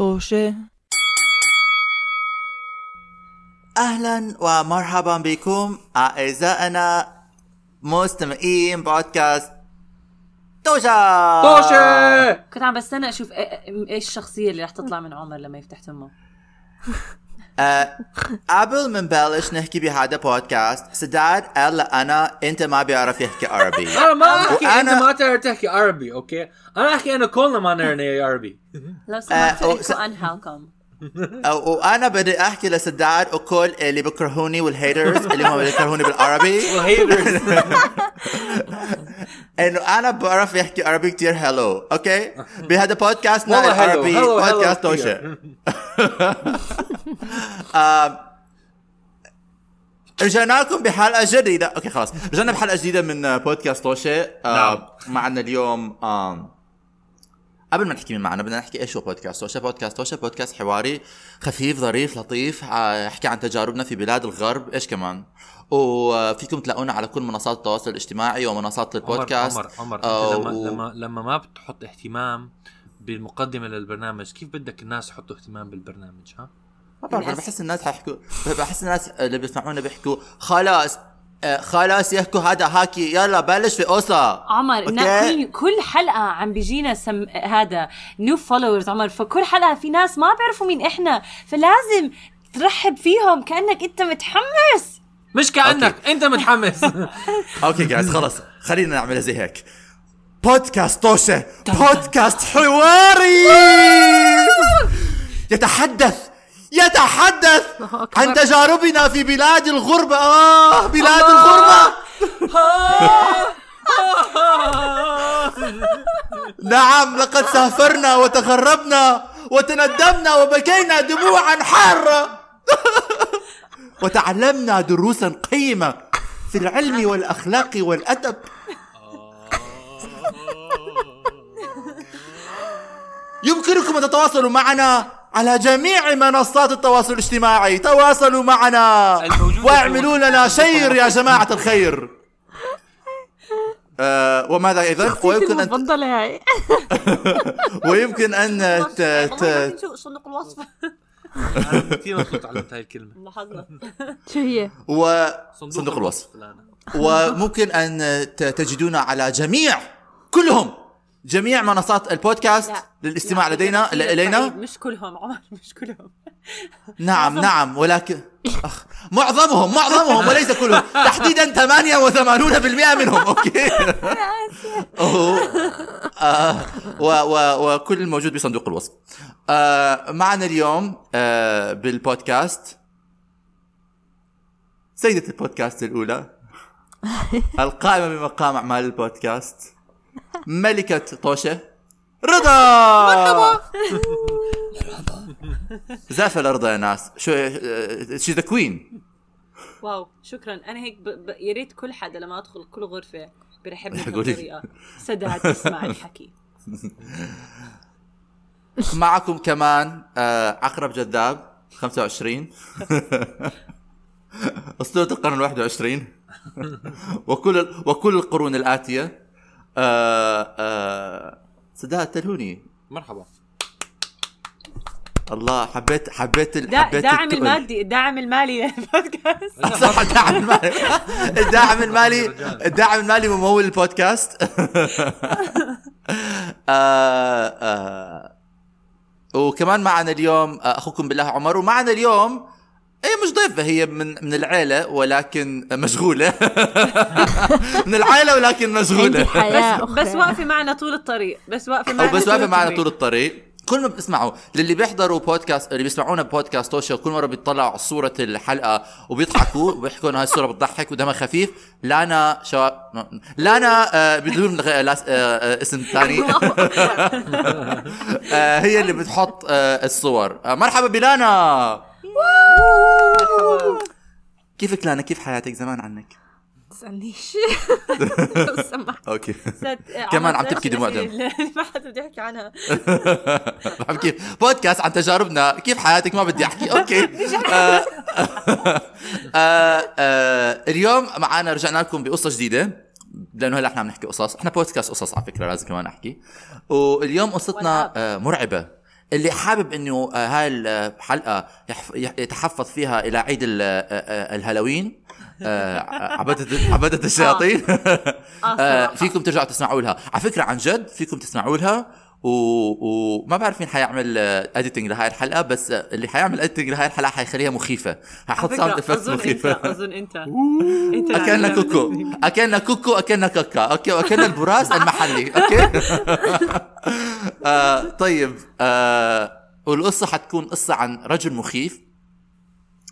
طوشة أهلا ومرحبا بكم أعزائنا مستمعين بودكاست توشا طوشة كنت عم بستنى أشوف إيه- إيش الشخصية اللي رح تطلع من عمر لما يفتح تمه قبل ما نبلش نحكي بهذا بودكاست سداد قال أنا أنت ما بيعرف يحكي عربي. أنا ما أحكي وأنا- انت ما تعرف تحكي عربي okay؟ أنا أحكي أنا كلنا ما نعرف عربي. لو سمحتوا أو- احكوا أو- وأنا بدي أحكي لسداد وكل اللي بكرهوني وال haters اللي هم بيكرهوني بالعربي. وال haters. إنه أنا بعرف يحكي عربي كتير. حلو okay بهذا والله العربي حلو، حلو. بودكاست آم، رجعنا لكم بحلقة جديدة. okay خلاص. رجعنا بحلقة جديدة من بودكاست توشة. نعم. معنا اليوم قبل ما نحكي مين معنا بدنا نحكي إيش هو بودكاست توشة بودكاست توشة بودكاست حواري خفيف ظريف لطيف ع- يحكي عن تجاربنا في بلاد الغرب إيش كمان؟ وفيكم تلاقونا على كل منصات التواصل الاجتماعي ومنصات البودكاست. عمر عمر آه، أنت لما و- لما لما ما بتحط اهتمام بالمقدمة للبرنامج كيف بدك الناس يحطوا اهتمام بالبرنامج ها؟ ما بعرف بحس الناس حيحكوا بحس الناس اللي بيسمعونا بيحكوا خلاص آه، خلاص يحكوا هذا هاكي يلا بلش في قصة. عمر okay. كل كل حلقة عم بيجينا some هذا new followers عمر. فكل حلقة في ناس ما بيعرفوا مين إحنا فلازم ترحب فيهم كأنك أنت متحمس. مش كأنك أنت متحمس. okay guys خلص خلينا نعملها زي هيك. بودكاست توشة بودكاست حواري. يتحدث يتحدث عن تجاربنا في بلاد الغربة. آه بلاد الغربة. نعم لقد سافرنا وتغربنا وتندمنا وبكينا دموعا حارة. وتعلمنا دروسا قيمة في العلم والأخلاق والأدب. يمكنكم أن تتواصلوا معنا على جميع منصات التواصل الاجتماعي. تواصلوا معنا. واعملوا لنا شير يا جماعة الخير. آه وماذا أيضا ويمكن هاي. ويمكن أن ت... ت... صندوق الوصف. كثير مبسوط تعلمت هاي الكلمة. لاحظنا. شو هي؟ و صندوق الوصف. وممكن أن ت- تجدونا على جميع كلهم جميع منصات البودكاست للاستماع لدينا ل- إلينا. مش كلهم عمر مش كلهم. نعم نعم ولكن أخ معظمهم معظمهم وليس كلهم. تحديدا 88% منهم أوكي. أوه. آه، وكل الموجود بصندوق الوصف. آه، معنا اليوم آه، بالبودكاست. سيدة البودكاست الأولى. القائمة بمقام أعمال البودكاست. ملكة طوشة. رضا! مرحبا! زفة لرضا يا ناس. شو she the queen wow شكرا. أنا هيك ب... ب... يا ريت كل حدا لما أدخل كل غرفة بيرحبني. بهالطريقه سداد تسمع الحكي. معكم كمان آه، عقرب جذاب 25 أسطورة القرن ال 21 وكل وكل القرون الآتية. آه، آه، سداد تلهوني مرحبا. الله حبيت حبيت ال- دا... حبيت داعم التقل. المادي الداعم المالي للبودكاست صح الدعم المالي. الدعم المالي الدعم المالي ممول البودكاست. آه، آه. وكمان معنا اليوم آه، أخوكم بالله عمر. ومعنا اليوم هي مش ضيفة هي من من العيلة ولكن مشغولة. من العائلة ولكن حياة بس, بس واقفة معنا طول الطريق. بس واقفة معنا بس واقفة معنا. طول الطريق. كل ما بتسمعوا للي بيحضروا بودكاست اللي بيسمعونا بودكاست توشو كل مرة بيطلعوا على صورة الحلقة وبيضحكوا وبيحكوا انه هاي الصورة بتضحك ودمها خفيف. لانا شباب لانا آه بدون آه آه اسم ثاني. آه هي اللي بتحط الصور. مرحبا بلانا كيفك لانا؟ كيف حياتك؟ زمان عنك. تسألنيش لو سمحت okay. كمان عم تبكي دموع دم. ما حدا بده يحكي عنها. بحب كيف بودكاست عن تجاربنا. كيف حياتك؟ ما بدي أحكي. okay. آه، آه، آه، اليوم معنا رجعنا لكم بقصة جديدة لأنه هلأ إحنا عم نحكي قصص. إحنا بودكاست قصص على فكرة لازم كمان أحكي. واليوم قصتنا مرعبة. اللي حابب إنه آه، هاي الحلقة يح- يتحفظ فيها إلى عيد آه، آه، الهالوين. آه، عبدة عبدة الشياطين. آه، فيكم ترجعوا تسمعوا لها. على فكرة عن جد فيكم تسمعوا لها. و- وما بعرف مين حيعمل editing لهاي الحلقة بس آه، اللي حيعمل editing لهاي الحلقة حيخليها مخيفة. حيحط sound effects انت مخيفة. أظن انت أنت أكلنا كوكو. أكلنا كوكو أكلنا كاكا. okay واكلنا البراز المحلي. okay؟ آه طيب آه والقصة حتكون قصة عن رجل مخيف.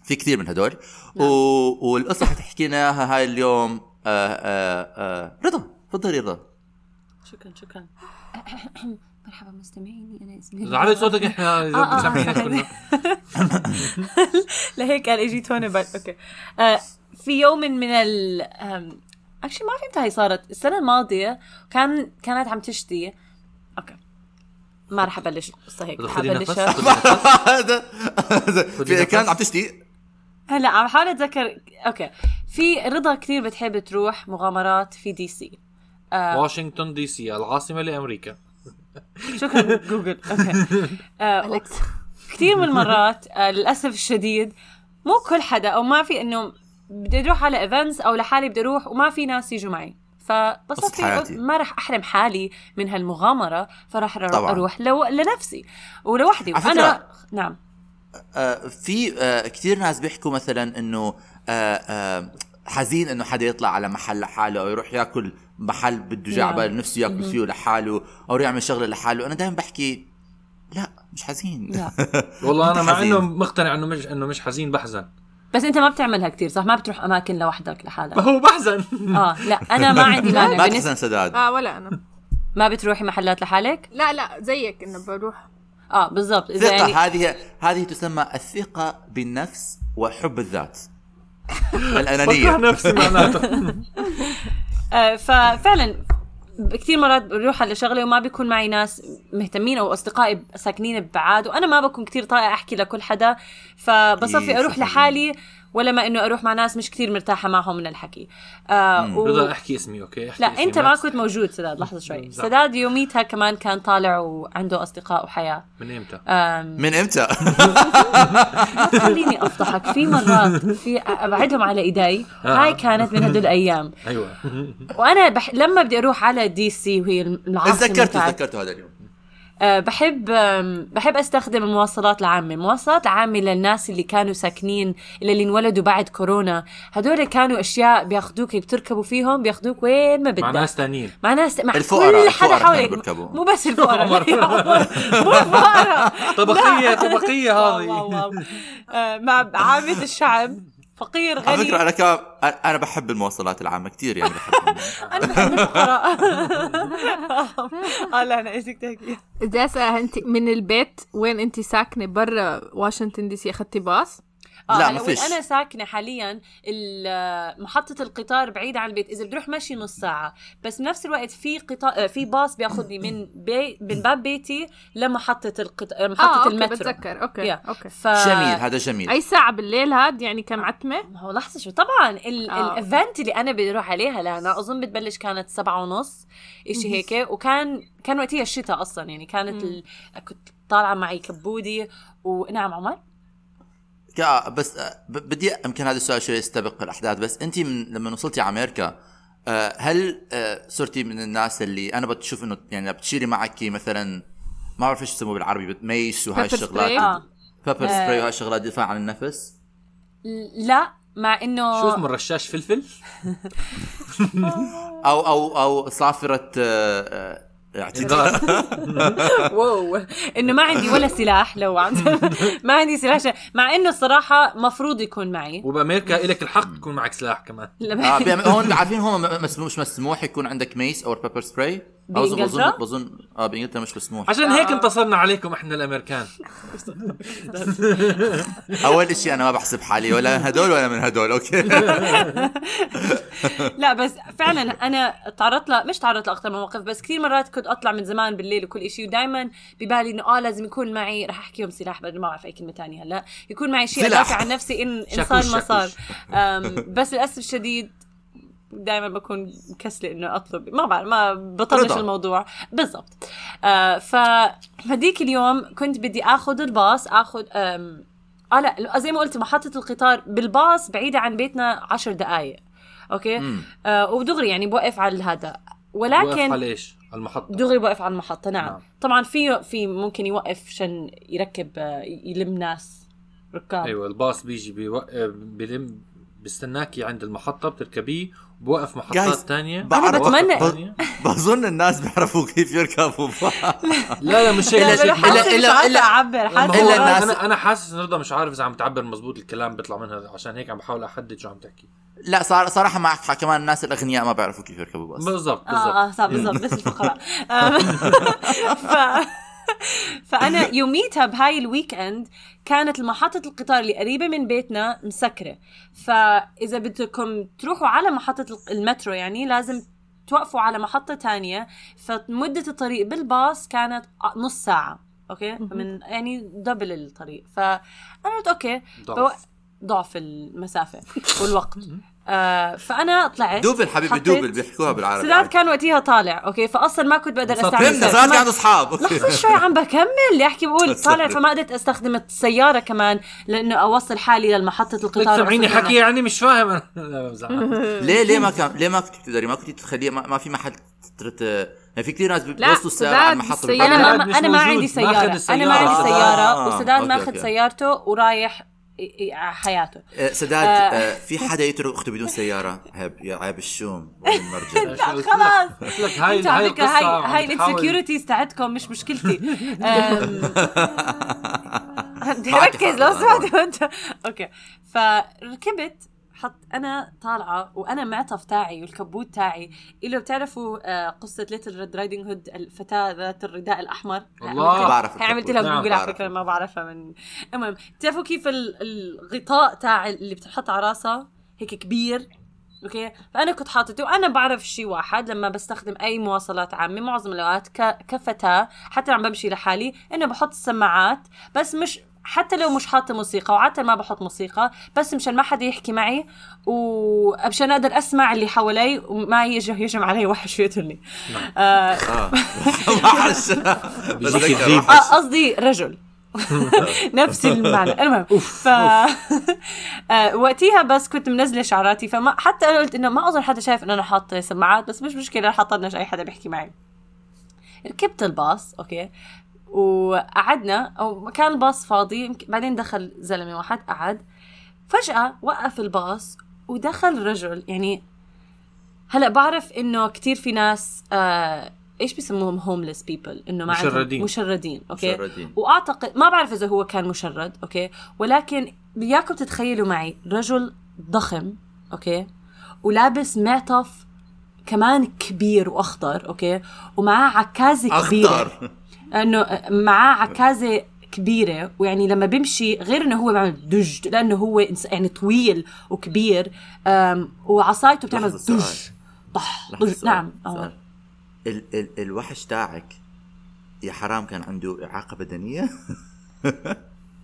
في كثير من هدول. و... والقصة حتحكي لنا اياها هاي اليوم آه آه آه رضا. تفضلي رضا. شكرا شكرا. مرحبا مستمعيني أنا اسمي علي صوتك إحنا آه، آه،. كلنا لهيك قال إجيت هون بعد okay. آه في يوم من ال actually ما فهمت هاي صارت. السنة الماضية كان كانت عم تشتي. okay. ما رح أبلش. القصة هيك نفس؟ ابلشها. كانت عم تشتي؟ هلا عم بحاول أتذكر. أوكي. في رضا كثير بتحب تروح مغامرات في DC واشنطن DC العاصمة لأمريكا. شكرا جوجل. أوكي. آه كثير من المرات آه للأسف الشديد مو كل حدا أو ما في إنه بدي أروح على events أو لحالي بدي أروح وما في ناس يجوا معي. فبصفي حياتي. ما راح أحرم حالي من هالمغامرة فراح. أروح لو لنفسي ولوحدي. وأنا نعم. آه، في آه، كثير ناس بيحكوا مثلا إنه آه، آه، حزين إنه حدا يطلع على محل لحاله أو يروح ياكل محل بده جاي نعم. على باله نفسه ياكل فيه لحاله أو يعمل شغله لحاله. أنا دائما بحكي لا مش حزين. لا. والله أنا مع. إنه مقتنع إنه مش إنه مش حزين بحزن. بس أنت ما بتعملها كثير صح؟ ما بتروح أماكن لوحدك لحالك. هو بحزن. آه لا أنا ما عندي مانع. ما بالنسبة- تحزن سداد. آه ولا أنا. ما بتروحي محلات لحالك؟ لا لا زيك إنه بروح. آه بالضبط. إذا يعني هذه هذه تسمى الثقة بالنفس وحب الذات. بكره الأنانية نفسي معناته. ففعلا كثير مرات بروح على شغله وما بيكون معي ناس مهتمين أو أصدقائي ساكنين ببعاد وأنا ما بكون كثير طايقه أحكي لكل حدا فبصفي إيه، أروح. لحالي ولا ما إنه أروح مع ناس مش كثير مرتاحة معهم من الحكي آه و... رضا احكي اسمي أوكي احكي لا اسمي أنت ما. كنت موجود سداد لحظة شوي. سداد يوميتها كمان كان طالع وعنده أصدقاء وحياة من إمتى؟ آم، من إمتى؟ خليني أفضحك في مرات في أبعدهم على إيدي آه. هاي كانت من هدول الأيام أيوه وأنا بح... لما بدي أروح على دي سي وهي العاصمه تذكرت تاعت- تذكرت هذا اليوم بحب أم، بحب أستخدم المواصلات العامة. المواصلات العامه للناس اللي كانوا ساكنين اللي, اللي انولدوا بعد كورونا. هدول كانوا أشياء بياخذوك بتركبوا فيهم بياخذوك وين ما بدك. مع ناس ثانيين مع ناس مع الفقراء- كل حدا حواليك. مو بس الفقراء. مو الفقراء. طبقية طبقية هذه. أه، مع عامة الشعب. فقير على فكرة غني. أنا كمان أنا بحب المواصلات العامة كثير يعني بحبهم أنا بحب الفقراء آه لا أنا إيش تحكي. بدي اسال أنت من البيت وين أنت ساكنة؟ برا واشنطن DC أخذتي باص؟ آه لا، هلا ما فيش. وين أنا ساكنة حاليا ال- محطة القطار بعيده عن البيت. إذا بدي أروح مشي نص ساعة بس بنفس الوقت في قطار في باص بياخذني من بي من باب بيتي لمحطة القطار محطة آه okay المترو. بتذكر. okay yeah. okay. ف... جميل هذا جميل. أي ساعة بالليل هاد؟ يعني كم عتمة؟ ما هو لحظة شو طبعا ال... آه. ال event اللي أنا بدي أروح عليها لأنا أظن بتبلش كانت سبعة ونص إشي هيك. وكان كان وقتها الشتاء أصلا يعني كانت ال... كنت طالعة معي كبودي. ونعم عمر؟ yeah بس آه، بدي يمكن هذا السؤال شوي يستبق الأحداث بس أنت من لما وصلتي على أمريكا آه، هل آه، صرتي من الناس اللي أنا بتشوف إنه يعني بتشيلي معك مثلا ما بعرف إيش يسموه بالعربي بت- mace وهاي الشغلات spray؟ pepper spray وهاي الشغلات دفاع عن النفس لا مع إنه شو اسمه الرشاش فلفل؟ أو أو أو صافرة اعتداء wow. إنه ما عندي ولا سلاح لو عم ما عندي سلاح مع إنه الصراحة مفروض يكون معي. وبأمريكا لك الحق يكون معك سلاح كمان. آه، هون عارفين هون م- مسموح مش مسموح يكون عندك mace أو pepper spray بإنجلترا؟ بظن بظن آه بإنجلترا مش مسموح. عشان هيك انتصرنا عليكم إحنا الأمريكان. أول شيء أنا ما بحسب حالي ولا هدول ولا من هدول أوكي. لا بس فعلا أنا تعرضت ل مش تعرضت لاكثر من موقف بس كثير مرات كنت أطلع من زمان بالليل وكل شيء ودائما ببالي إنه آه لازم يكون معي رح أحكي يوم سلاح بدل ما أعرف أي كلمة تانية هلأ. يكون معي شيء. أدافع عن نفسي إن ان صار ما صار. بس للأسف الشديد دائما بكون مكسلة إنه أطلب. ما بعرف ما بطنش رضا. الموضوع. بالضبط. آه فهديك اليوم كنت بدي آخذ الباص آخذ آه لا زي ما قلت محطة القطار بالباص بعيدة عن بيتنا عشر دقائق أوكي؟ مم. آه ودغري يعني بوقف على هذا ولكن على إيش؟ على المحطة. دغري بوقف على المحطة نعم, نعم. طبعا في في ممكن يوقف عشان يركب آه، يلم ناس ركاب. أيوه الباص بيجي بيوقف بيلم بيستناكي عند المحطة بتركبيه بوقف محطات تانية. بعرف- بتمنى-. بظن الناس بيعرفوا كيف يركبوا. لا لا مش لا، هيك لا، مش لا، هيك. إلا- حاسة مش إلا- أنا أنا حاسس إن رضا مش عارف إذا عم تعبر مزبوط الكلام بيطلع منها عشان هيك عم بحاول أحدد شو عم تحكي. لا صار صراحة معك حق كمان الناس الأغنياء ما بيعرفوا كيف يركبوا باص بالضبط بالضبط آه آه صح بالضبط بس الفقراء. ف فانا يوميتها بهاي ال weekend كانت محطة القطار اللي قريبة من بيتنا مسكرة. فإذا بدكم تروحوا على محطة المترو يعني لازم توقفوا على محطة تانية. فمدة الطريق بالباص كانت نص ساعة. okay؟ من يعني double الطريق. فأنا قلت okay. ضعف. ضعف المسافة والوقت. آه فأنا طلعت double حبيبي double بيحكوها بالعربي سداد كان وقتها طالع أوكي فاصلا ما كنت بقدر. استعمل فهمنا صار ما- عنده أصحاب لحظة شوي عم بكمل احكي بقول طالع فما قدرت أستخدم السيارة كمان لأنه أوصل حالي لمحطة القطار سامعيني وأوصل حكي يعني مش فاهم. ليه ليه ما كان ليه ما كنت تقدري ما كنت تخليه ما, ما في محل ترت يعني في كثير ناس لا، بيوصلوا السيارة سداد على المحطة. أنا. ما أنا. عندي سيارة. أنا ما عندي آه. سيارة آه. وسداد ماخذ. سيارته ورايح حياته. آه، سداد آه، في حدا يترك اخته بدون سيارة؟ عيب يا عيب الشوم والمرجل خلاص. هاي هاي القصة هاي ال insecurities تاعتكم مش مشكلتي. ركز لو انت okay. فركبت حط أنا طالعة وأنا معطف تاعي والكبوت تاعي اللي بتعرفوا آه، قصة Little Red Riding Hood الفتاة ذات الرداء الأحمر الله. بعرف هي عملت. لها جوجل على. فكرة ما بعرفها من المهم بتعرفوا كيف ال- الغطاء تاع اللي بتحط على راسها هيك كبير أوكي فأنا كنت حاطته وأنا بعرف شيء واحد لما بستخدم أي مواصلات عامة معظم الأوقات ك... كفتاة حتى عم بمشي لحالي إنه بحط السماعات بس مش حتى لو مش حاطة موسيقى وعادة ما بحط موسيقى بس مشان ما حدا يحكي معي ومشان أقدر أسمع اللي حوالي وما يجي يهجم علي وحش ويقتلني آه. آه. وحش بيجيك بتذكر الذيب. وحش. آه، قصدي رجل. نفس المعنى. المهم ف آه، وقتها بس كنت منزلة شعراتي فما حتى أنا قلت إنه ما أظن حدا شايف إنه أنا حاطة سماعات بس مش مشكلة حاطه اي حدا بيحكي معي. ركبت الباص okay. وقعدنا أو كان الباص فاضي بعدين دخل زلمة واحد قعد. فجأة وقف الباص ودخل رجل. يعني هلأ بعرف إنه كتير في ناس آه إيش بيسموهم؟ homeless people إنه ما عندهم- مشردين. مشردين okay؟ مشردين. واعتقد ما بعرف إذا هو كان مشرد okay؟ ولكن بدياكم تتخيلوا معي رجل ضخم okay؟ ولابس معطف كمان كبير وأخضر okay؟ ومعاه عكازه كبيرة. أخضر. إنه معاه عكازة كبيرة ويعني لما بيمشي غير إنه هو بيعمل دج لأنه هو يعني طويل وكبير وعصايته بتعمل دج. طح دج. نعم. سؤال. ال ال الوحش تاعك يا حرام كان عنده إعاقة بدنية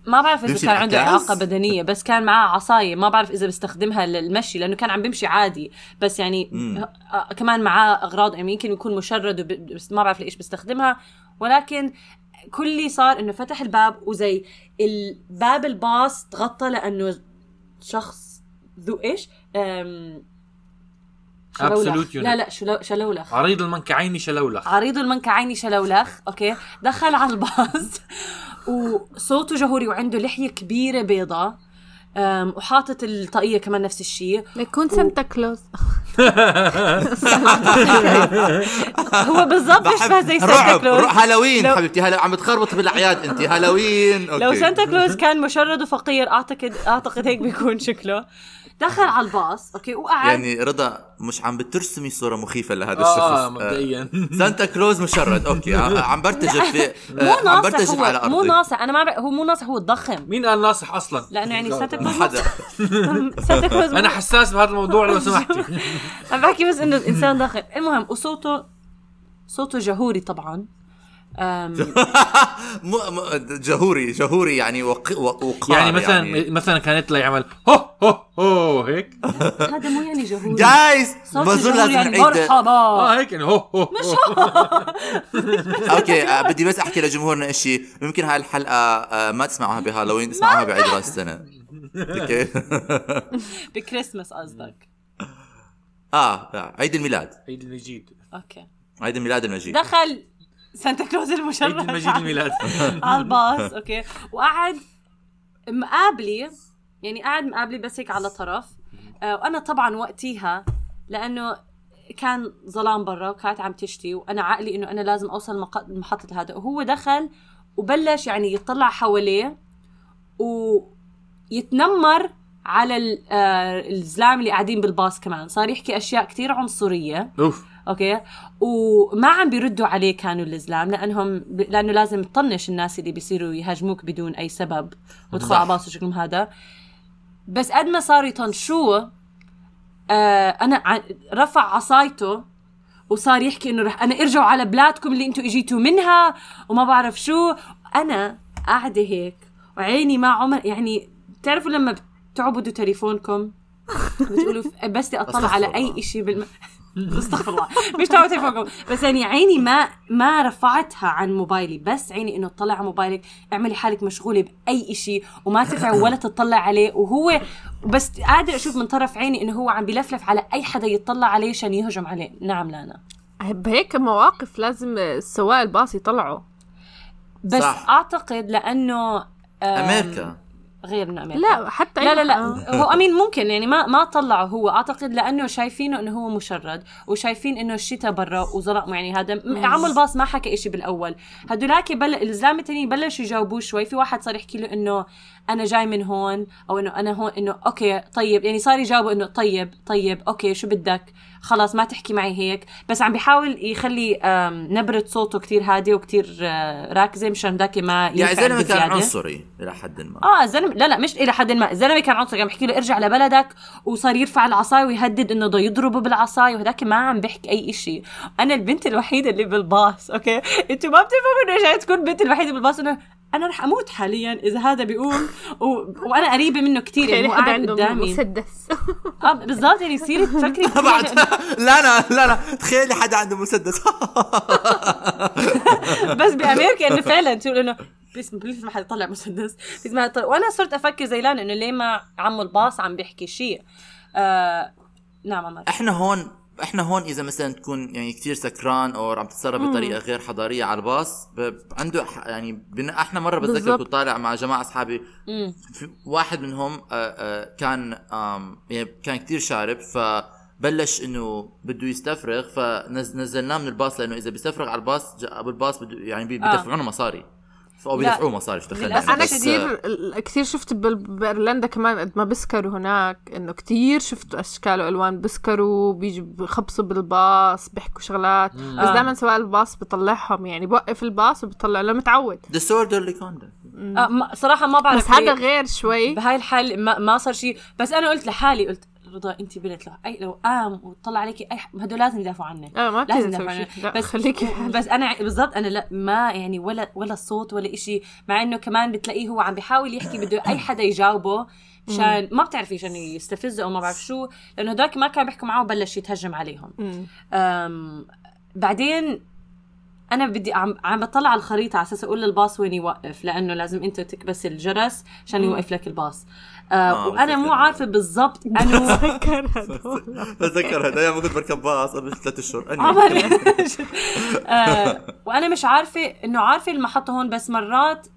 ما بعرف إذا كان عنده؟ إعاقة بدنية بس كان معاه عصاية ما بعرف إذا بيستخدمها للمشي لأنه كان عم بيمشي عادي بس يعني مم. آه، كمان معاه أغراض يعني يمكن يكون مشرد بس ما بعرف ليش بيستخدمها ولكن كل اللي صار إنه فتح الباب وزي الباب الباص تغطى لأنه شخص ذو إيش؟ unit. لا لا شلو... شلولخ. عريض المنكبين شلولخ. عريض المنكبين شلولخ. okay. دخل على الباص وصوته جهوري وعنده لحية كبيرة بيضة أم، وحاطط الطاقية كمان نفس الشيء. ليكون Santa Claus هو بالضبط بيشبه زي سانتا كلوز رعب هالوين لو- حبيبتي. هلا عم تخربط بالأعياد انت هالوين. لو. سانتا كلوز كان مشرد وفقير اعتقد أعتقد هيك بيكون شكله. دخل على الباص okay وقعد. يعني رضا مش عم بترسمي صورة مخيفة لهذا آه الشخص. مبدئيا. آه، سانتا كلوز مشرد. okay آه، عم برتجف في مو آه، عم ناصح برتجف على هو مو أرضي. ناصح أنا ما بعرف هو مو ناصح هو الضخم. مين قال ناصح أصلا؟ لأنه يعني سانتا كلوز حدا. سانتا كلوز أنا حساس بهذا الموضوع لو سمحتي. عم بحكي بس إنه الإنسان ضخم المهم وصوته صوته جهوري طبعا. جهوري جهوري يعني وق... وق... وقار يعني مثلا يعني. مثلا كان يطلع يعمل هو هو هو هيك؟ هذا مو يعني جهوري. جايز صوت بظن لازم يعني نعيد مرحبا. آه هيك يعني هو هو مش أوكي آه، بدي بس أحكي لجمهورنا إشي. ممكن هاي الحلقة آه، ما تسمعوها بهالوين تسمعوها بعيد راس السنة. okay. بكريسماس قصدك. آه عيد الميلاد. عيد المجيد. okay. عيد الميلاد المجيد. دخل سانتا كلوز المشرد. عيد المجيد الميلاد. على الباص okay. وقعد مقابلي يعني قاعد مقابلي بس هيك على طرف. آه وأنا طبعا وقتيها لأنه كان ظلام برا وكانت عم تشتي وأنا عقلي إنه أنا لازم أوصل مق- محطه هذا وهو دخل وبلش يعني يطلع حواليه ويتنمر على آه، الزلام اللي قاعدين بالباص كمان. صار يحكي أشياء كتير عنصرية. أوف. أوكي وما عم بيردوا عليه كانوا الزلام لأنهم ب... لأنه لازم تطنش الناس اللي بيصيروا يهاجموك بدون أي سبب ويدخلوا صح. على باص وشكلهم هذا بس قد ما صاروا يطنشوه آه أنا ع... رفع عصايته وصار يحكي إنه رح أنا ارجعوا على بلادكم اللي أنتم إجيتوا منها وما بعرف شو أنا قاعدة هيك وعيني ما عمر يعني بتعرفوا لما بتعبدوا تليفونكم بتقولوا بس أطلع على. أي شيء بالم... استغفر الله. مش تعبوا تليفونكم بس يعني عيني ما ما رفعتها عن موبايلي. بس عيني إنه تطلع على موبايلك اعملي حالك مشغولة بأي شيء وما تنفع ولا تطلع عليه. وهو بس قادر أشوف من طرف عيني إنه هو عم بلفلف على أي حدا يطلع عليه عشان يهجم عليه. نعم لانا. بهيك مواقف لازم السواق الباص يطلعوا بس صح. أعتقد لأنه أمريكا. غير من أمريكا. لا حتى لا لا لا. آه. هو أمين ممكن يعني ما ما طلعوا هو. أعتقد لأنه شايفينه إنه هو مشرد وشايفين إنه الشتاء برا وظلام. يعني هذا م- عم الباص ما حكى إشي بالأول. هدولاك بل... الزلمة التانيين بلشوا يجاوبوه شوي. في واحد صار يحكي له إنه أنا جاي من هون أو إنه أنا هون إنه okay طيب. يعني صار يجاوبوا إنه طيب طيب okay شو بدك؟ خلاص ما تحكي معي هيك. بس عم بيحاول يخلي نبرة صوته كتير هادية وكتير آه، راكزة مشان ذاك ما يعني زلمة كان. عنصري إلى حد ما. آه الزلمه لا لا مش إلى حد ما. الزلمه كان عنصري عم بحكي له ارجع لبلدك وصار يرفع العصاية ويهدد إنه بده يضربه بالعصاية وهداك ما عم بيحكي أي شيء أنا البنت الوحيدة اللي بالباص أوكي؟ أنتوا ما بتفهموا إنه جاي تكون البنت الوحيدة بالباص. انه أنا رح أموت حاليا إذا هذا بيقوم. و... وأنا قريبة منه كثير يعني تخيلي هو حدا قاعد عنده قدامي. مسدس. آه بالضبط يعني تصيري تفكري بعد إنه- لا لا لا لا. تخيلي حدا عنده مسدس. بس بأمريكا إنه فعلا تقول إنه بس please ما حدا يطلع مسدس. please ما حدا يطلع. وأنا صرت أفكر زي لانا إنه ليه ما عمو الباص عم بيحكي شيء؟ آه... نعم عمر. إحنا هون إحنا هون إذا مثلا تكون يعني كثير سكران أو عم تتصرف بطريقة غير حضارية على الباص. عنده يعني بن... إحنا مرة بتذكر. كنت طالع مع جماعة أصحابي واحد منهم آه، آه، كان آم، يعني كان كثير شارب فبلش إنه بده يستفرغ فنزلناه من الباص لأنه إذا بيستفرغ على الباص أبو الباص بده يعني بي- آه. مصاري لا. بيدفعوه مصاري دخلنا للأسف. يعني، أنا بس، آه، كثير كثير شفت بايرلندا كمان قد ما بسكروا هناك إنه كثير شفت أشكال وألوان بسكروا بيجوا بخبصوا بالباص بيحكوا شغلات. بس آه. دائما سواق الباص بيطلعهم يعني بوقف الباص وبيطلع له متعود. Disorderly conduct آه ما صراحة ما بعرف بس هذا. غير شوي. بهاي الحال ما, ما صار شيء بس أنا قلت لحالي قلت رضا انت بنت لو أي لو قام وطلع عليكي أي هدول لازم يدافعوا عنك آه ما لازم يدافعوا عنك لا بس خليكي. بس أنا بالضبط أنا لا ما يعني ولا ولا صوت ولا إشي. مع إنه كمان بتلاقيه هو عم بيحاول يحكي بده أي حدا يجاوبه مشان ما بتعرفي عشان يستفزه أو ما بعرف شو. لأنه هدول ما كانوا بيحكوا معه وبلش يتهجم عليهم. أم بعدين أنا بدي عم عم بطلع على الخريطة على أساس أقول للباص وين يوقف لأنه لازم أنت تكبس الجرس عشان يوقف لك الباص. آه آه، وأنا مو بتذكر. عارفة بالضبط انه تذكر هدول بتذكر هذا أيام كنت بركب باص قبل ثلاث اشهر آه وأنا مش عارفة إنه عارفة المحطة هون بس مرات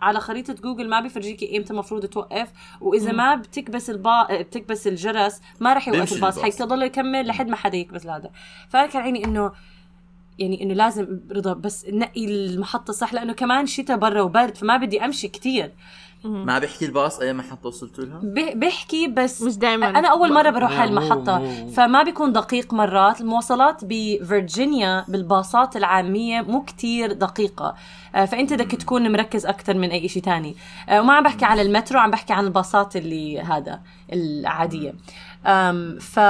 على خريطة جوجل ما بيفرجيكي إمتى المفروض توقف. وإذا ما بتكبس البا بتكبس الجرس ما رح يوقف الباص. الباص. حيضل يكمل لحد ما حدا يكبس هذا فأنا كان عيني انه يعني إنه لازم رضا بس نقي المحطة صح لأنه كمان شتاء برا وبرد فما بدي أمشي كتير. ما بيحكي الباص أي محطة وصلتوا لها؟ بحكي بس مش دايما. أنا أول مرة بروح على مو- المحطه فما بيكون دقيق مرات. المواصلات بفرجينيا بالباصات العامية مو كتير دقيقة. آه، فأنت بدك تكون مركز أكثر من أي شيء تاني. آه، وما عم بحكي عن المترو عم بحكي عن الباصات اللي هذا العادية. ف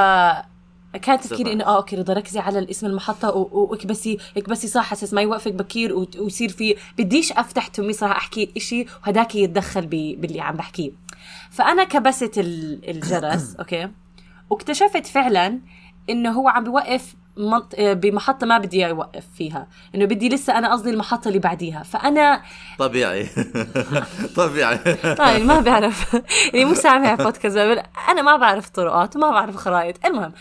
كان تفكيري إنه آه okay رضا ركزي على الاسم المحطة واكبسي اكبسي صح أساس ما يوقفك بكير ويصير في بديش أفتح تمي صراحة أحكي إشي وهداك يتدخل باللي عم بحكيه. فأنا كبست ال- الجرس okay واكتشفت فعلا إنه هو عم بيوقف بمحطة ما بدي إياه يوقف فيها. إنه بدي لسه أنا قصدي المحطة اللي بعديها. فأنا طبيعي. طبيعي. طيب ما بعرف. اللي مو سامع بودكاست أنا ما بعرف طرقات وما بعرف خرائط. المهم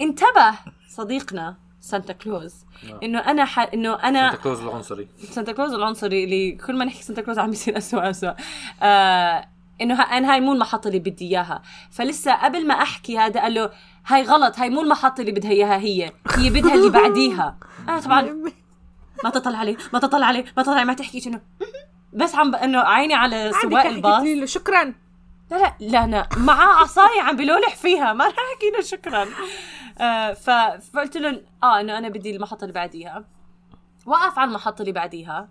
انتبه صديقنا سانتا كلوز إنه أنا ح... إنه أنا سانتا كلوز العنصري. سانتا كلوز العنصري اللي كل ما نحكي سانتا كلوز عم بيصير اسوء اسوء آه إنه ه- أنا هاي مو المحطة اللي بدي إياها. فلسه قبل ما أحكي هذا قال له هاي غلط هاي مو المحطة اللي بدها إياها هي هي بدها اللي بعديها. أنا طبعا ما تطلع عليه ما تطلع عليه ما تطلع ما تحكي شنو. بس عم ب... إنه عيني على سواق الباص. شكرا. لا لا لا أنا معاه عصاية عم بلولح فيها. ما رح أحكي له شكرا. آه. فقلت له آه إنه أنا بدي المحطة اللي بعديها. وقف على المحطة اللي بعديها.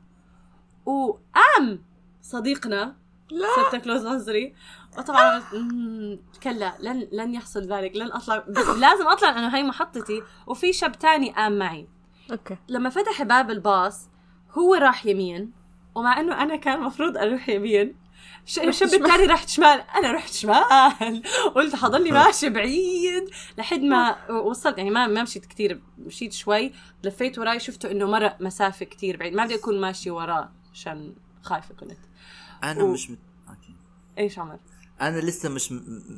وقام صديقنا لا. سانتا كلوز نظري وطبعا مم، كلا لن لن يحصل ذلك. لن أطلع بس لازم أطلع لأنه هاي محطتي. وفي شاب تاني قام معي. okay. لما فتح باب الباص هو راح يمين. ومع إنه أنا كان المفروض أروح يمين الشاب شمال. الثاني رحت شمال. أنا رحت شمال. قلت حضلني ماشي بعيد. لحد ما وصلت. يعني ما ما مشيت كثير مشيت شوي. لفيت وراي. شفته إنه مرق مسافة كثير بعيد. ما بدي أكون ماشي وراه عشان خايفة كنت. أنا و- مش مت... okay. إيش عمر؟ أنا لسه مش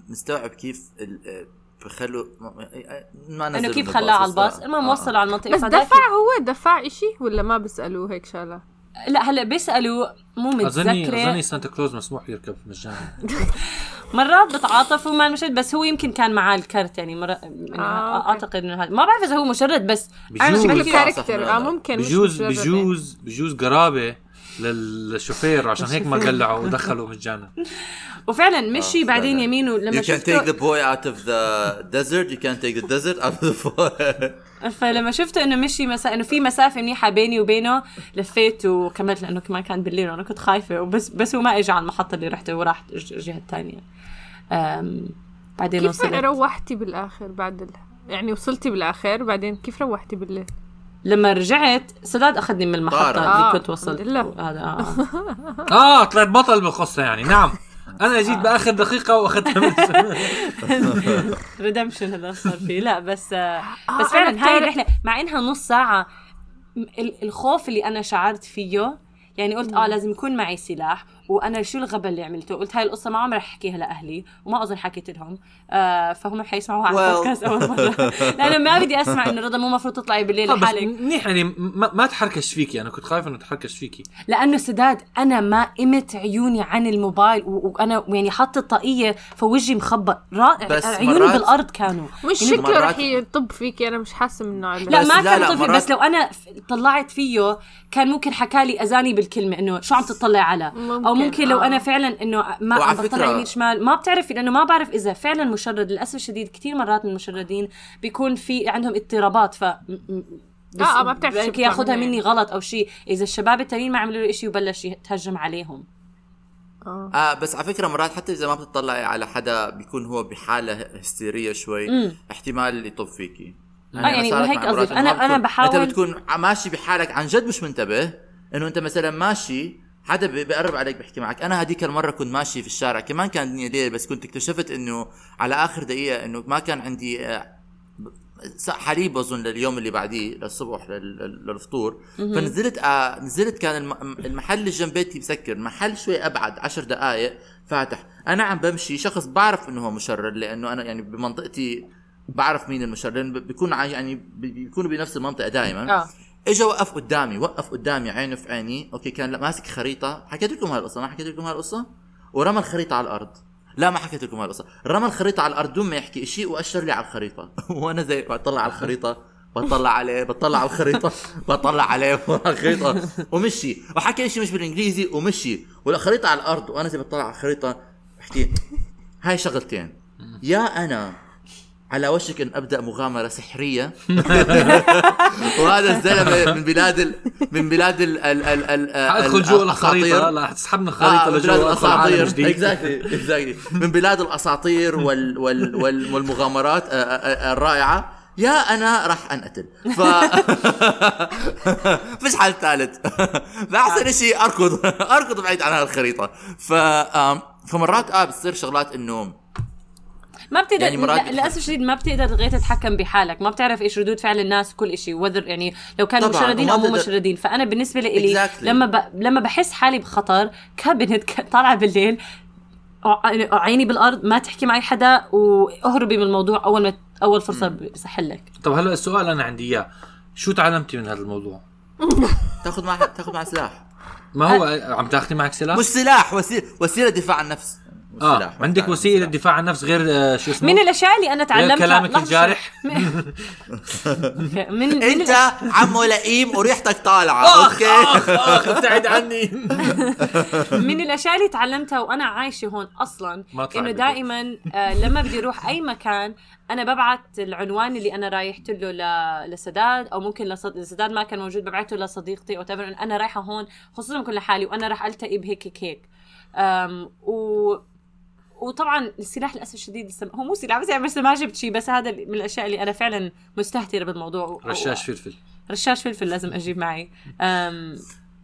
مستوعب كيف ال- بخلوا ما- ما إنه كيف خلاه على. الباص؟ المهم آه. وصلوا على المنطقة. بس دفع هو؟ دفع إشي ولا ما بيسألوه هيك شغلة؟ لا هلا بيسألوا مو اظني متذكرة أظني سانتا كلوز مسموح يركب مجانا مرات بتعاطفوا مع المشهد بس هو يمكن كان معاه الكارت يعني مرة يعني آه،. أعتقد إنه هذا ما بعرف إذا هو مشرد بس بجوز. أنا شكله بجوز. character آه. ممكن مش بجوز مجرد بجوز بجوز قرابة للشوفير عشان هيك ما قلعوا ودخلوا مجانا. وفعلا مشي آه، بعدين. يمينه لما You can take شفته the boy out of the desert. You can take the desert out of the boy. فلما شفته إنه مشي مسا... إنه في مسافة منيحة بيني وبينه لفيت وكملت لأنه كمان كان بالليل وأنا كنت خايفة. وبس بس هو ما اجى على المحطة اللي رحت وراح الج- الجهه الثانية أم... بعدين كيف وصلت. روحتي بالآخر بعد ال... يعني وصلتي بالآخر بعدين كيف روحتي بالليل؟ لما رجعت سداد أخذني من المحطة. اللي آه، كنت وصلت. هذا آه. آه طلعت بطل بالقصة يعني نعم أنا جيت بآخر دقيقة وأخذتها من ريدمشن هذا صار فيه لا بس آه آه، بس فعلا أنا هاي الرحلة مع إنها نص ساعة الخوف اللي أنا شعرت فيه يعني قلت آه لازم يكون معي سلاح وأنا شو الغبا اللي عملته؟ قلت هاي القصة ما عمري أحكيها لأهلي وما أظن حكيت لهم. آه فهم حيسمعوها على Well. البودكاست أول مرة. لأنه ما بدي أسمع إنه رضا مو مفروض تطلعي بالليل بس لحالك. منيح يعني ما, ما تحركش فيكي أنا كنت خايف إنه تحركش فيكي. لأنه سداد أنا ما قمت عيوني عن الموبايل وأنا يعني حاطة الطاقية فوجهي مخبط رائع بس عيوني مرات- بالأرض كانوا. مش يعني شكله رح يطب فيكي أنا مش حاسة من النوع لا ما كان مرات- بس لو أنا طلعت فيه كان ممكن حكالي أذاني بالكلمة إنه شو عم تطلع على؟ أو ممكن، لو آه. أنا فعلا إنه ما وعلى عم بطلع يمين شمال ما بتعرفي لأنه ما بعرف إذا فعلا مشرد للأسف الشديد كثير مرات من المشردين بيكون في عندهم اضطرابات ف آه، ما بتعرف شو بركي ياخذها مني يعني. غلط أو شيء إذا الشباب التانيين ما عملوا له شيء وبلش يتهجم عليهم آه. آه بس على فكرة مرات حتى إذا ما بتطلعي على حدا بيكون هو بحالة هستيرية شوي مم. احتمال يطب فيكي آه، يعني هيك قصدي. ما أنا بتكون- بحاول- أنت بتكون ماشي بحالك عن جد مش منتبه إنه أنت مثلا ماشي حدا بيقرب عليك بيحكي معك. أنا هذيك المرة كنت ماشي في الشارع كمان كان الدنيا ليل بس كنت اكتشفت إنه على آخر دقيقة إنه ما كان عندي آه، حليب أظن لليوم اللي بعديه للصبح لل- لل- للفطور. فنزلت آه نزلت كان الم- المحل اللي جنب بيتي مسكر محل شوي أبعد عشر دقائق فاتح. أنا عم بمشي شخص بعرف إنه هو مشرد لأنه أنا يعني بمنطقتي بعرف مين المشرد لأنه بيكون يعني بي- بيكونوا بنفس المنطقة دائما آه. اجى وقف قدامي وقف قدامي عينه في عيني. أوكي كان ماسك خريطة. حكيت لكم هالقصة؟ ما حكيت لكم هالقصة؟ ورمى الخريطة على الأرض. لا ما حكيت لكم هالقصة. رمى الخريطة على الأرض دون ما يحكي شيء وأشر لي على الخريطة. وأنا زي بطلع على الخريطة بطلع عليه بطلع على الخريطة بطلع عليه. ورا الخريطه ومشي. وحكى شيء مش بالإنجليزي ومشي. والخريطة على الأرض وأنا زي بطلع على الخريطة. بحكي هاي شغلتين. يا أنا على وشك أن أبدأ مغامرة سحرية. وهذا الزلمة من بلاد ال... من بلاد ال ال ال ال ادخل جوا الخريطه لا تسحبنا الخريطه آه من بلاد لجوا الأساطير. exactly exactly من بلاد الأساطير وال وال وال والمغامرات آه، آه، الرائعة. يا أنا راح انقتل ف فيش حل ثالث. فاحسن شيء أركض. أركض بعيد عن هالخريطه ف فمرات آه بتصير شغلات انه ما بتقدر يعني مرات- لا- للأسف الشديد ما بتقدر غير تتحكم بحالك. ما بتعرف إيش ردود فعل الناس وكل شيء وذر يعني لو كانوا مشردين أو مو مشردين. فأنا بالنسبة لي Exactly. لما ب... لما بحس حالي بخطر كابنت طالعة بالليل ع- عيني بالأرض ما تحكي مع اي حدا وأهربي من الموضوع أول ما أول فرصة بسحل لك طب هلا السؤال أنا عندي إياه. شو تعلمتي من هذا الموضوع؟ تاخذ مع تاخذ مع سلاح. ما هو عم تاخذي معك سلاح؟ مش سلاح وسيله وسيلة دفاع عن النفس آه سلاح. عندك وسيلة دفاع عن النفس غير آه، شو اسمه؟ من الأشياء اللي أنا تعلمتها كلامك الجارح؟ من أنت عمو لئيم وريحتك طالعة آخ أوكي آخ آخ ابتعد عني من الأشياء اللي تعلمتها وأنا عايشة هون أصلا إنه. دائما آه لما بدي أروح أي مكان أنا ببعت العنوان اللي أنا رايحت له ل- لسداد أو ممكن لصد... لسداد ما كان موجود ببعته لصديقتي أو أنا رايحة هون خصوصا بكون لحالي وأنا راح ألتقي بهيك هيك هيك أم و وطبعا السلاح للأسف الشديد لسه هو مو سلاح بس يعني بس ما جبت شيء بس هذا من الأشياء اللي أنا فعلا مستهترة بالموضوع. رشاش فلفل. رشاش فلفل لازم أجيب معي. أم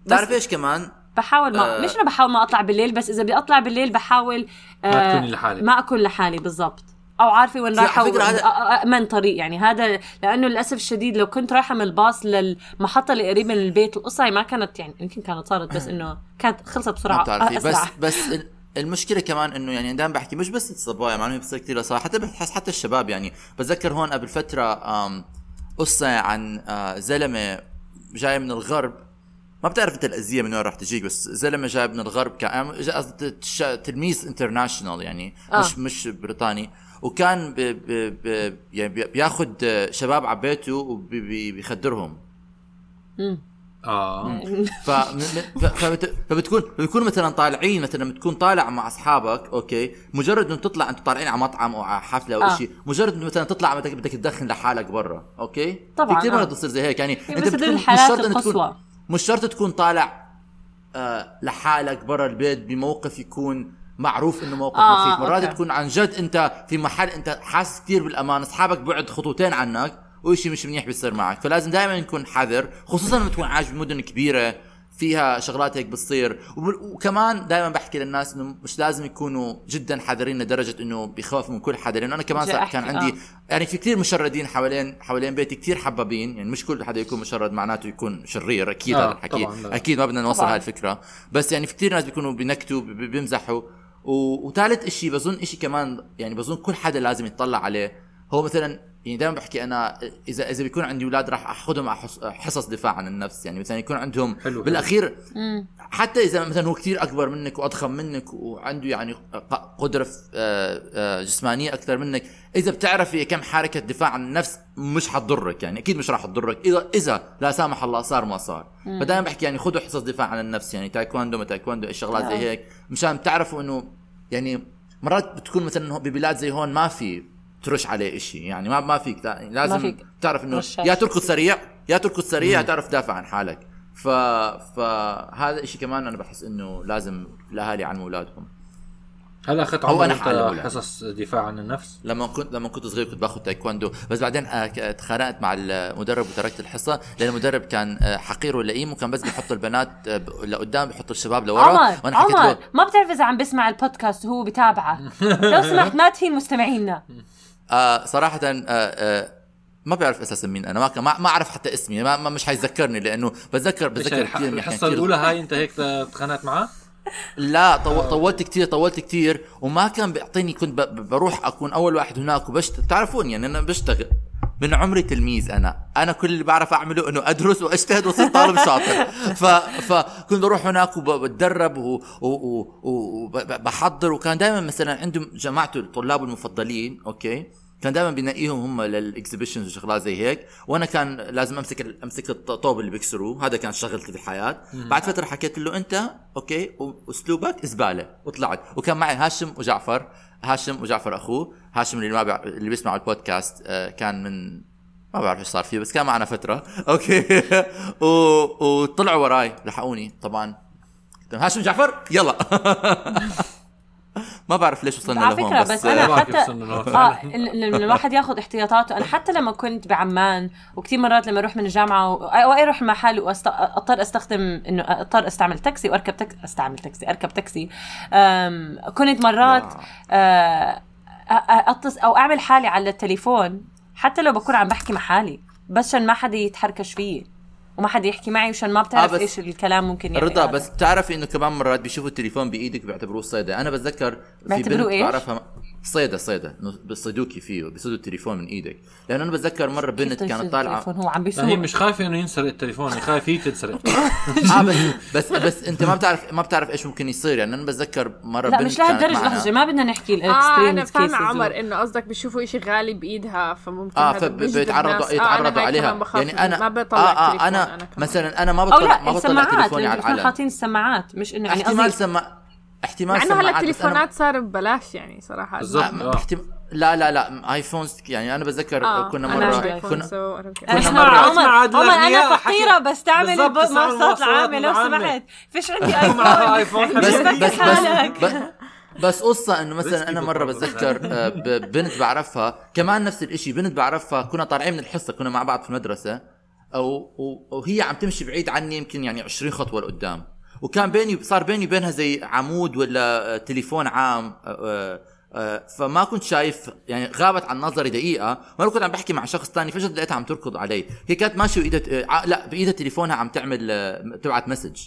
بس تعرف إيش كمان؟ بحاول ما آه. مش أنا بحاول ما أطلع بالليل بس إذا بدي أطلع بالليل بحاول ما تكوني لحالك. ما أكون لحالي بالضبط. أو عارفة وين رايحة على فكرة هذا- وأ- امن طريق. يعني هذا لأنه للأسف الشديد لو كنت رايحة من الباص للمحطة اللي قريبة من البيت القصة ما كانت يعني يمكن كانت صارت بس إنه كانت خلصت بسرعة بتعرفي بس بس المشكلة كمان إنه يعني دائما بحكي مش بس الصبايا معلومه بتصير كثير صراحة حتى بحس حتى الشباب يعني. بتذكر هون قبل فترة قصة عن آه، زلمة جاي من الغرب. ما بتعرف أنت الأذية من وين راح تجيك بس زلمة جاي من الغرب كان تلميذ international يعني آه. مش مش بريطاني. وكان بي بي بي يعني بي- بياخذ شباب على بيته وبيخدرهم آه. فبت... فبتكون بتكون مثلا طالعين مثلا لما تكون طالع مع أصحابك أوكي مجرد إنه تطلع أنتوا طالعين على مطعم أو على حفلة أو آه. شيء مجرد إنه مثلا تطلع بدك بدك تدخن لحالك برا أوكي طبعاً، في كثير آه. مرات بتصير زي هيك يعني بس هدول الحالات إنك تكون القصوى. مش شرط تكون طالع آه لحالك برا البيت بموقف يكون معروف إنه موقف آه، مخيف مرات أوكي. تكون عن جد أنت في محل أنت حاسس كثير بالأمان أصحابك بعد خطوتين عنك وشيء مش منيح بيصير معك. فلازم دائما نكون حذر خصوصا لما تكون عايش بمدن كبيرة فيها شغلات هيك بتصير. وكمان دائما بحكي للناس إنه مش لازم يكونوا جدا حذرين لدرجة إنه بيخافوا من كل حدا لأنه أنا كمان صار- كان عندي آه. يعني في كثير مشردين حوالين حوالين بيتي كثير حبابين. يعني مش كل حدا يكون مشرد معناته يكون شرير أكيد آه، هذا الحكي. طبعاً، لا. أكيد ما بدنا نوصل. هاي الفكرة بس يعني في كثير ناس بيكونوا بينكتوا بي- بي- بيمزحوا. و- وثالث إشي بظن إشي كمان يعني بظن كل حدا لازم يطلع عليه. هو مثلا يعني دائما بحكي أنا اذا إذا بيكون عندي أولاد راح أخذهم على حص- حصص دفاع عن النفس. يعني مثلا يكون عندهم حلو. بالأخير حتى إذا مثلا هو كثير أكبر منك وأضخم منك وعنده يعني ق- قدرة آه، آه، جسمانية أكثر منك إذا بتعرفي كم حركة دفاع عن النفس مش حتضرك. يعني أكيد مش راح تضرك. اذا إذا لا سامح الله صار ما صار. فدائما بحكي يعني خذوا حصص دفاع عن النفس. يعني تايكواندو ما تايكواندو اي شغلات زي هيك. مشان تعرفوا إنه يعني مرات بتكون مثلا ببلاد زي هون ما في ترش عليه إشي يعني ما ما فيك لازم ما فيك. تعرف إنه. يا تركض سريع يا تركض سريع تعرف تدافع عن حالك ف فهذا إشي كمان أنا بحس إنه لازم الأهالي يعلموا أولادهم هل اخذت هو عمر أنا أنت حالي ولا؟ حصص دفاع عن النفس؟ لما كنت لما كنت صغير كنت باخذ تايكواندو بس بعدين آه، اتخانقت مع المدرب وتركت الحصة لأن المدرب كان آه، حقير ولئيم وكان بس بيحط البنات آه، لقدام بيحط الشباب لورا عمر وأنا حكيت عمر له ما بتعرف إذا عم بسمع البودكاست وهو بتابعه لو سمحت ما تهين مستمعينا آه صراحة آه آه ما بعرف أساسا مين أنا ما ما, ما أعرف حتى اسمي ما, ما مش حيذكرني لأنه بتذكر بتذكر كثير الحصة الأولى هاي أنت هيك تخانقت معاه؟ لا طو... طولت كتير طولت كتير وما كان بيعطيني كنت ب... بروح أكون أول واحد هناك وبشت بتعرفون يعني أنا بشتغل. من عمري تلميذ أنا. أنا كل اللي بعرف أعمله إنه أدرس وأجتهد وأصير طالب شاطر. ف... فكنت بروح هناك وبتدرب وبحضر و... وكان دائما مثلا عندهم جماعته طلابه المفضلين أوكي؟ كان دائما بينقيهم هم لل exhibitions وشغلات زي هيك. وأنا كان لازم أمسك أمسك الطوب اللي بيكسروه. هذا كانت شغلتي في الحياة. بعد فترة حكيت له أنت أوكي؟ وأسلوبك زباله وطلعت. وكان معي هاشم وجعفر. هاشم وجعفر أخوه. هاشم اللي ما بيع... اللي بيسمع البودكاست آه، كان من ما بعرف إيش صار فيه بس كان معنا فترة. أوكي. و... وطلعوا وراي لحقوني طبعا. لهم هاشم جعفر؟ يلا. ما بعرف ليش وصلنا على لهون فكرة بس, بس ما أنا بعرف حتى كيف وصلنا لهون. آه ال- ال- الواحد ياخذ احتياطاته. أنا حتى لما كنت بعمان وكثير مرات لما أروح من الجامعة و- أو أروح محل واضطر أستخدم إنه أضطر أستعمل تاكسي وأركب تاكسي أستعمل تاكسي أركب تاكسي. أم، كنت مرات آه، أ- أ- اتص أو أعمل حالي على التليفون حتى لو بكون عم بحكي مع حالي بس عشان ما حدا يتحركش فيي. وما حدا يحكي معي وعشان ما بتعرف آه، إيش الكلام ممكن يعني رضا بس بتعرفي إنه كمان مرات بيشوفوا التليفون بإيدك بيعتبروه صيدة أنا بتذكر في بنت إيش؟ بعرفها صيدة إنه بيصيدوكي فيه بيصيدوا التليفون من إيدك. لأنه أنا بتذكر مرة بنت كانت طالعة هو عم لا هي بيسوق مش خايفة إنه ينسرق التليفون هي خايفة هي تنسرق. آه بس, بس بس أنت ما بتعرف ما بتعرف إيش ممكن يصير. يعني أنا بتذكر مرة لا بنت مش لهالدرجة لحظة ما بدنا نحكي ال extreme أنا فاهمة cases عمر إنه قصدك بيشوفوا إشي غالي بإيدها فممكن آه فبيتعرضوا. آه، يتعرضوا هيك عليها. يعني أنا ما بطلع آه آه أنا. مثلا أنا ما بطلع ما بطلع السماعات. تليفوني على العلن حاطين السماعات مش إنه يعني احتمال قصدي سما احتمال مع إنه هلا بس أنا- التليفونات صار ببلاش يعني صراحة بالضبط. آه، آه. احتم... لا لا لا iPhones يعني أنا بتذكر آه، كنا أنا مره عندي كنا كنا اسمع- عمر عمر أنا فقيرة بستعمل المواصلات العامه لو. سمحت فيش عندي ايفون. بس بس بس, بس قصة إنه مثلا أنا مرة. بتذكر آه، ب- بنت بعرفها كمان نفس الإشي بنت بعرفها كنا طالعين من الحصة كنا مع بعض في المدرسة أو وهي عم تمشي بعيد عني يمكن يعني 20 خطوة لقدام وكان بيني صار بيني وبينها زي عمود ولا آه، تليفون عام آه، آه، فما كنت شايف يعني غابت عن نظري دقيقة وأنا كنت عم بحكي مع شخص تاني فجأة لقيتها عم تركض علي. هي كانت آه، ع- لا بإيدها تليفونها عم تعمل تبعت message.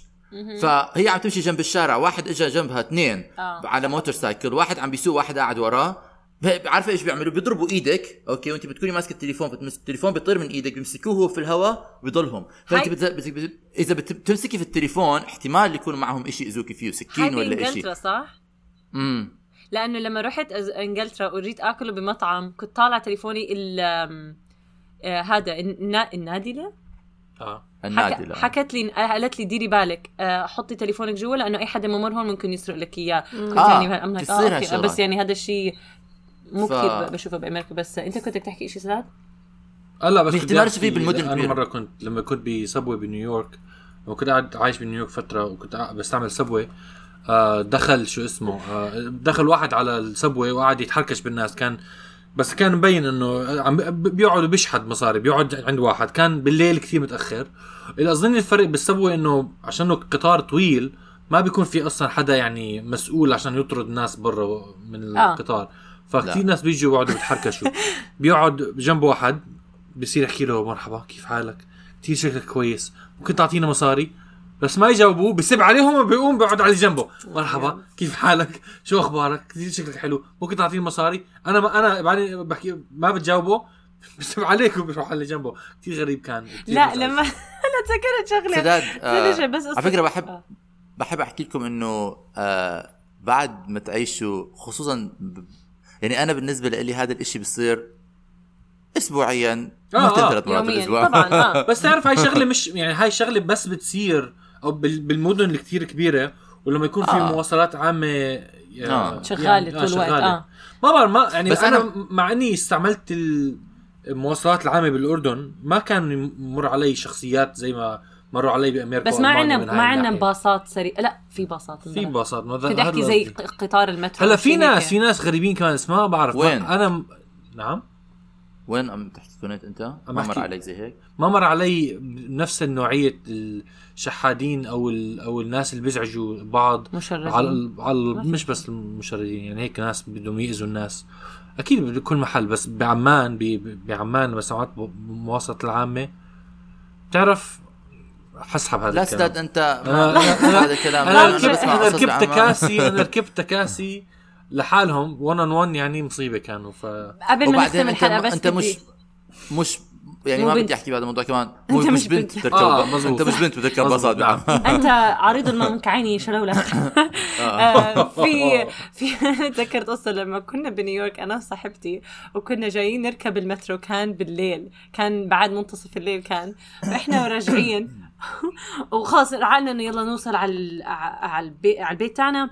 فهي عم تمشي جنب الشارع واحد اجى جنبها اثنين آه. على motorcycle واحد عم بيسوق واحد قاعد وراه. عارفه إيش بيعملوا؟ بيضربوا إيدك أوكي وأنت بتكوني ماسكة التليفون بتمس... التليفون بيطير من إيدك بيمسكوه هو في الهواء بيضلهم. فأنت هاي- بت... بت... بت... إذا بت... بتمسكي في التليفون احتمال يكون معهم شيء يأذوكي فيه سكين ولا شيء بانجلترا صح؟ امم لأنه لما رحت أز- إنجلترا وريت آكله بمطعم كنت طالع تليفوني ال آه، هذا النا- النادلة؟ آه. النادي حك... حكت لي قالت لي ديري بالك آه، حطي تليفونك جوا لأنه أي حدا ممر هون ممكن يسرق لك إياه. كنت آه، يعني آه. بس يعني هذا الشيء مو ف- كثير بشوفه بأمريكا بس أنت كنت تحكي شيء سداد؟ هلا بس في بدي احتمال أحكي- في بالمدن أنا. مرة كنت لما كنت ب subway بنيويورك لما كنت قاعد عايش بنيويورك فترة وكنت بستعمل subway آه دخل شو اسمه آه دخل واحد على ال subway وقعد يتحركش بالناس كان بس كان مبين إنه عم بي- بيقعد بيشحد مصاري بيقعد عند واحد كان بالليل كثير متأخر اللي أظن الفرق بالسبوي إنه عشانه قطار طويل ما بيكون في أصلا حدا يعني مسؤول عشان يطرد الناس برا من آه. فكثير لا. ناس بيجوا بيقعدوا بيتحركشوا بيقعد جنب واحد بصير يحكي له مرحبا كيف حالك؟ كثير شكلك كويس. ممكن تعطينا مصاري. بس ما يجاوبوه بسب عليهم وبيقوم بيقعد على جنبه. مرحبا كيف حالك؟ شو أخبارك؟ كثير شكلك حلو. ممكن تعطيني مصاري؟ أنا ما أنا بعدين بحكي ما بتجاوبه بسب عليك وبيروح على جنبه. كثير غريب كان. كتير لا. لما أنا تذكرت شغلة. سداد آه بس على فكرة آه. بحب بحب أحكي لكم إنه آه بعد ما تعيشوا خصوصا. يعني أنا بالنسبة لي هذا الإشي بصير اسبوعيا آه، آه. ثلاث مرات بالأسبوع طبعا آه بس تعرف هاي شغلة مش يعني هاي شغلة بس بتصير أو بال- بالمدن اللي كتير كبيرة ولما يكون في آه. مواصلات عامة آه. شغالة طول الوقت، آه. ما بعرف ما يعني بس أنا أنا- مع إني استعملت المواصلات العامة بالأردن ما كان يمر علي شخصيات زي ما مروا علي بأمريكا بس ما عندنا من ما عندنا. باصات سريعه لا في باصات في. باصات ما كنت هذا أحكي زي قطار المترو هلا في. ناس في ناس غريبين كمان بس ما بعرف وين؟ أنا م- نعم وين عم تحكي كنت أنت؟ ما مر. عليك زي هيك؟ ما مر علي نفس النوعية الشحادين أو ال- أو الناس اللي بيزعجوا بعض مشردين. على على مش بس المشردين يعني هيك ناس بدهم يأذوا الناس أكيد بكل محل بس بعمان ب- ب- بعمان لما سمعت بمواصلة العامة بتعرف حسحب هذا لا الكلام أستاذ انت هذا الكلام أنا بسمع أنا ركبت. تكاسي أنا ركبت تكاسي لحالهم 1 اون 1 يعني مصيبة كانوا ف قبل ما نختم انت الحلقة بس انت مش مش يعني ما. بدي أحكي بهذا الموضوع كمان أنت مو مش مش بنت بنت. تركب آه،. انت مش بنت بتركب باصات نعم. أنت عريض المنكعين شلولك آه، في في تذكرت قصة لما كنا بنيويورك أنا وصاحبتي وكنا جايين نركب المترو كان بالليل كان بعد منتصف الليل كان فإحنا راجعين وخلاص رعلنا إنه يلا نوصل على ال- على البيت على البيت تاعنا.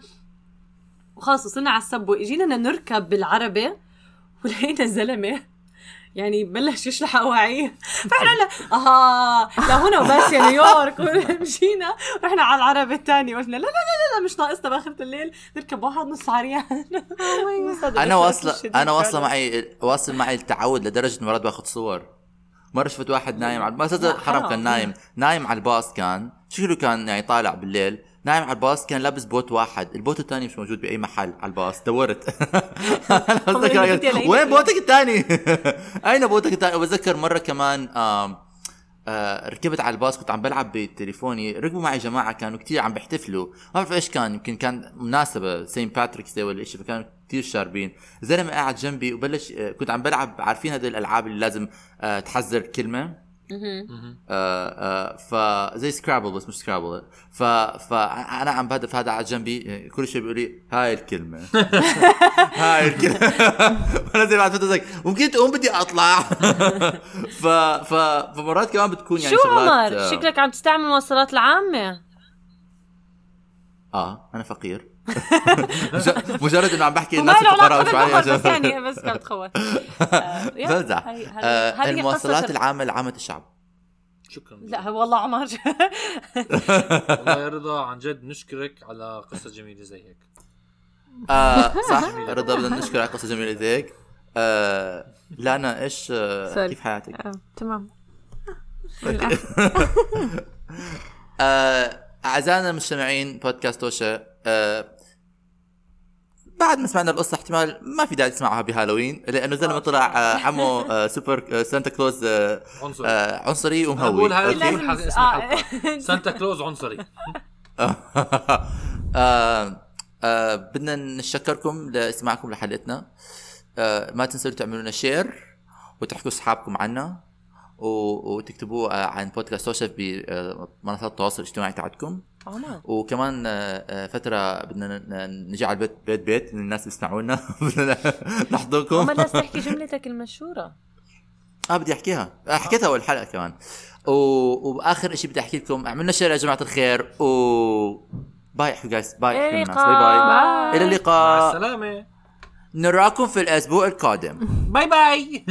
وخلاص وصلنا على السبوي اجينا نركب بالعربه ولقينا زلمة. يعني بلش يشلح اواعيه فإحنا لا أها لهنا وبس يا نيويورك. مشينا رحنا على العربة الثانية قلنا لا لا لا لا مش ناقصنا. باخرة الليل. نركب واحد نص عريان. أنا واصله أنا واصلة معي واصل معي التعود لدرجة إنه مرات باخذ صور. مره شفت واحد نايم على ما حرام. كان. نايم. نايم على الباص كان. شكله كان يعني طالع بالليل؟ نايم على الباص كان لابس boot واحد. ال boot الثاني مش موجود بأي محل على الباص. دورت. وين boot ك الثاني أين boot ك الثاني وبتذكر مرة كمان آه ركبت على الباص كنت عم بلعب بتليفوني ركبوا معي جماعة كانوا كتير عم بيحتفلوا. ما بعرف إيش كان يمكن كان مناسبة Saint Patrick's Day ولا شيء فكانوا كتير شاربين. زلمة قاعد جنبي وبلش آه كنت عم بلعب عارفين هذه الألعاب اللي لازم آه تحذر كلمة؟ آه آه فزي Scrabble بس مش Scrabble ف فانا عم بهدف هذا قاعد جنبي. كل شيء بيقول لي هاي الكلمة. هاي الكلمة. وأنا زي بعد فتره ممكن تقوم بدي أطلع. ف ف فمرات كمان بتكون يعني شو عمر؟ آه، شكلك عم تستعمل المواصلات العامة. آه أنا فقير. مجرد إنه عم بحكي الناس عليها بالفقر بس يعني بس كانت تخوف يا، بمزح هاي- هاي- آه، هذه المواصلات العامة لعامة الشعب. شكرا. لا والله عمر. والله يا رضا عن جد نشكرك على قصة جميلة زي هيك. آه صح. رضا بدنا نشكر على قصة جميلة زي هيك. آه لانا إيش آه. كيف حياتك؟ آه، تمام. آه أعزائنا المستمعين بودكاست توشا آه بعد ما سمعنا القصة احتمال ما في داعي تسمعها بهالوين لأنه زلمة طلع عمو سوبر سانتا كلوز عنصري. ومهوي. بقول حق اسم. الحلقة سانتا كلوز عنصري. بدنا نشكركم لإستماعكم لحلقتنا. آه ما تنسوا تعملوا لنا share وتحكوا أصحابكم عنا. وتكتبوا آه عن بودكاست توشف بمنصات التواصل الاجتماعي تاعتكم وكمان آه، آه، فترة بدنا ن- نجي على البيت بيت بيت الناس بيسمعونا بدنا نحضركم. عمر لازم تحكي جملتك المشهورة. آه بدي أحكيها. آه، حكيتها أول حلقة كمان. و... وآخر شيء بدي أحكي لكم. أعملنا شير يا جماعة الخير. و bye يا guys bye. bye bye bye. إلى مع اللقاء السلامة. نراكم في الأسبوع القادم. bye bye